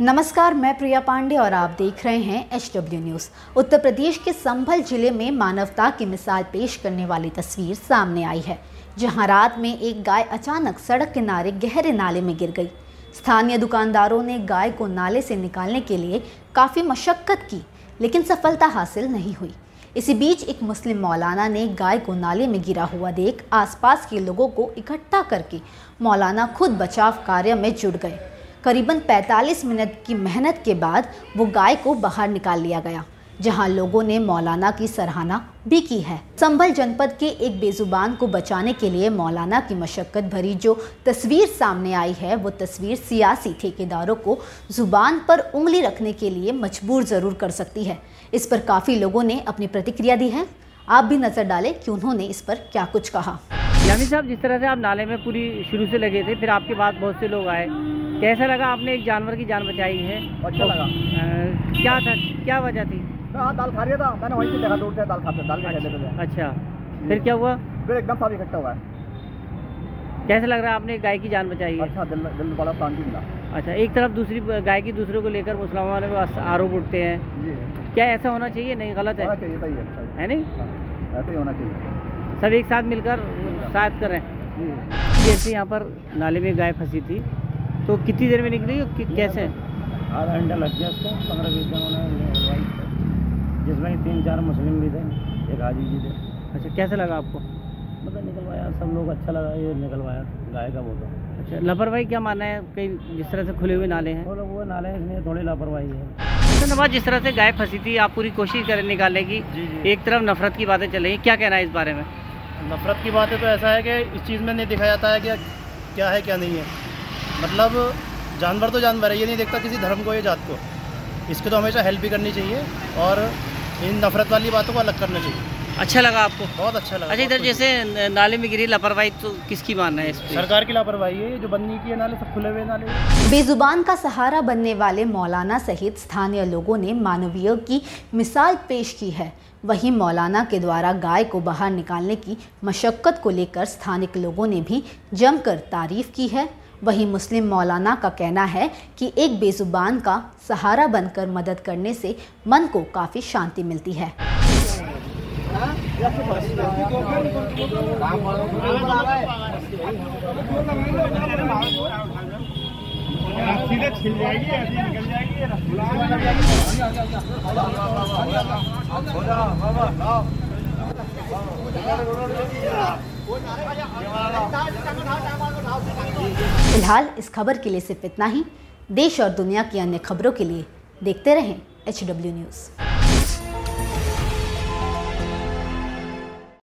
नमस्कार, मैं प्रिया पांडे और आप देख रहे हैं H W news Uttar Pradesh के संभल ज़िले में मानवता की मिसाल पेश करने वाली तस्वीर सामने आई है, जहाँ रात में एक गाय अचानक सड़क किनारे गहरे नाले में गिर गई। स्थानीय दुकानदारों ने गाय को नाले से निकालने के लिए काफ़ी मशक्क़त की, लेकिन सफलता हासिल नहीं हुई। इसी बीच एक मुस्लिम मौलाना ने गाय को नाले में गिरा हुआ देख आसपास के लोगों को इकट्ठा करके मौलाना खुद बचाव कार्य में जुट गए। करीबन 45 मिनट की मेहनत के बाद वो गाय को बाहर निकाल लिया गया, जहाँ लोगों ने मौलाना की सराहना भी की है। संभल जनपद के एक बेजुबान को बचाने के लिए मौलाना की मशक्क़त भरी जो तस्वीर सामने आई है, वो तस्वीर सियासी ठेकेदारों को ज़ुबान पर उंगली रखने के लिए मजबूर ज़रूर कर सकती है। इस पर काफ़ी लोगों ने अपनी प्रतिक्रिया दी है। आप भी नज़र डालें कि उन्होंने इस पर क्या कुछ कहा। यामी साहब, जिस तरह से आप नाले में पूरी शुरू से लगे थे, फिर आपके बाद बहुत से लोग आए। कैसा लगा? आपने एक जानवर की जान बचाई है। अच्छा लगा। अ, क्या था? क्या वजह थी? हाँ दाल खा रहा था। मैंने वहीं से देखा दूर से दाल खाते दाल खेलते थे अच्छा। फिर क्या हुआ? फिर एकदम सब इकट्ठा हुआ है। कैसा लग रहा है? आपने एक गाय की जान बचाई है। अच्छा दिल दिल बड़ा शांति मिला। अच्छा एक तरफ़ दूसरी गाय की दूसरे को लेकर मुसलमानों वाले आरोप उठते हैं। क्या ऐसा होना चाहिए? नहीं गलत है। है नहीं? हाँ, ऐसे ही होना चाहिए। सब एक साथ मिलकर साथ करें जैसे यहाँ पर नाले में गाय फंसी थी। तो कितनी देर में निकली और कि- कैसे? आधा घंटा लग गया उसको पंद्रह बीस जनों ने जिसमें तीन चार मुस्लिम भी थे एक हाजी जी थे। अच्छा कैसा लगा आपको? मतलब निकलवाया सब लोग अच्छा लगा ये निकलवाया गाय का तो अच्छा लापरवाही क्या मानना है? कहीं जिस तरह से खुले हुए नाले हैं? वो लोग वो नाले हैं, इसमें थोड़ी लापरवाही है। नवाज़ जिस तरह से गाय फंसी थी आप पूरी कोशिश करें निकालने की एक तरफ़ नफरत की बातें चल रही क्या कहना है इस बारे में? नफरत की बातें तो ऐसा है कि इस चीज़ में नहीं दिखाया जाता है कि क्या है क्या नहीं है। मतलब जानवर तो जानवर है ये नहीं देखता किसी धर्म को या जात को। इसको तो हमेशा हेल्प भी करनी चाहिए और इन नफरत वाली बातों को अलग करना चाहिए। अच्छा लगा आपको? बहुत अच्छा लगा अच्छा इधर जैसे नाले में गिरी लापरवाही तो किसकी मानना है इस सरकार की लापरवाही है जो बंद नहीं किए नाले सब खुले हुए नाले। बेजुबान का सहारा बनने वाले मौलाना सहित स्थानीय लोगों ने मानवीय की मिसाल पेश की है। वहीं मौलाना के द्वारा गाय को बाहर निकालने की मशक्क़त को लेकर स्थानिक लोगों ने भी जमकर तारीफ़ की है। वहीं मुस्लिम मौलाना का कहना है कि एक बेजुबान का सहारा बनकर मदद करने से मन को काफ़ी शांति मिलती है। फ़िलहाल इस खबर के लिए सिर्फ़ इतना ही। देश और दुनिया की अन्य खबरों के लिए देखते रहें एच डब्ल्यू न्यूज़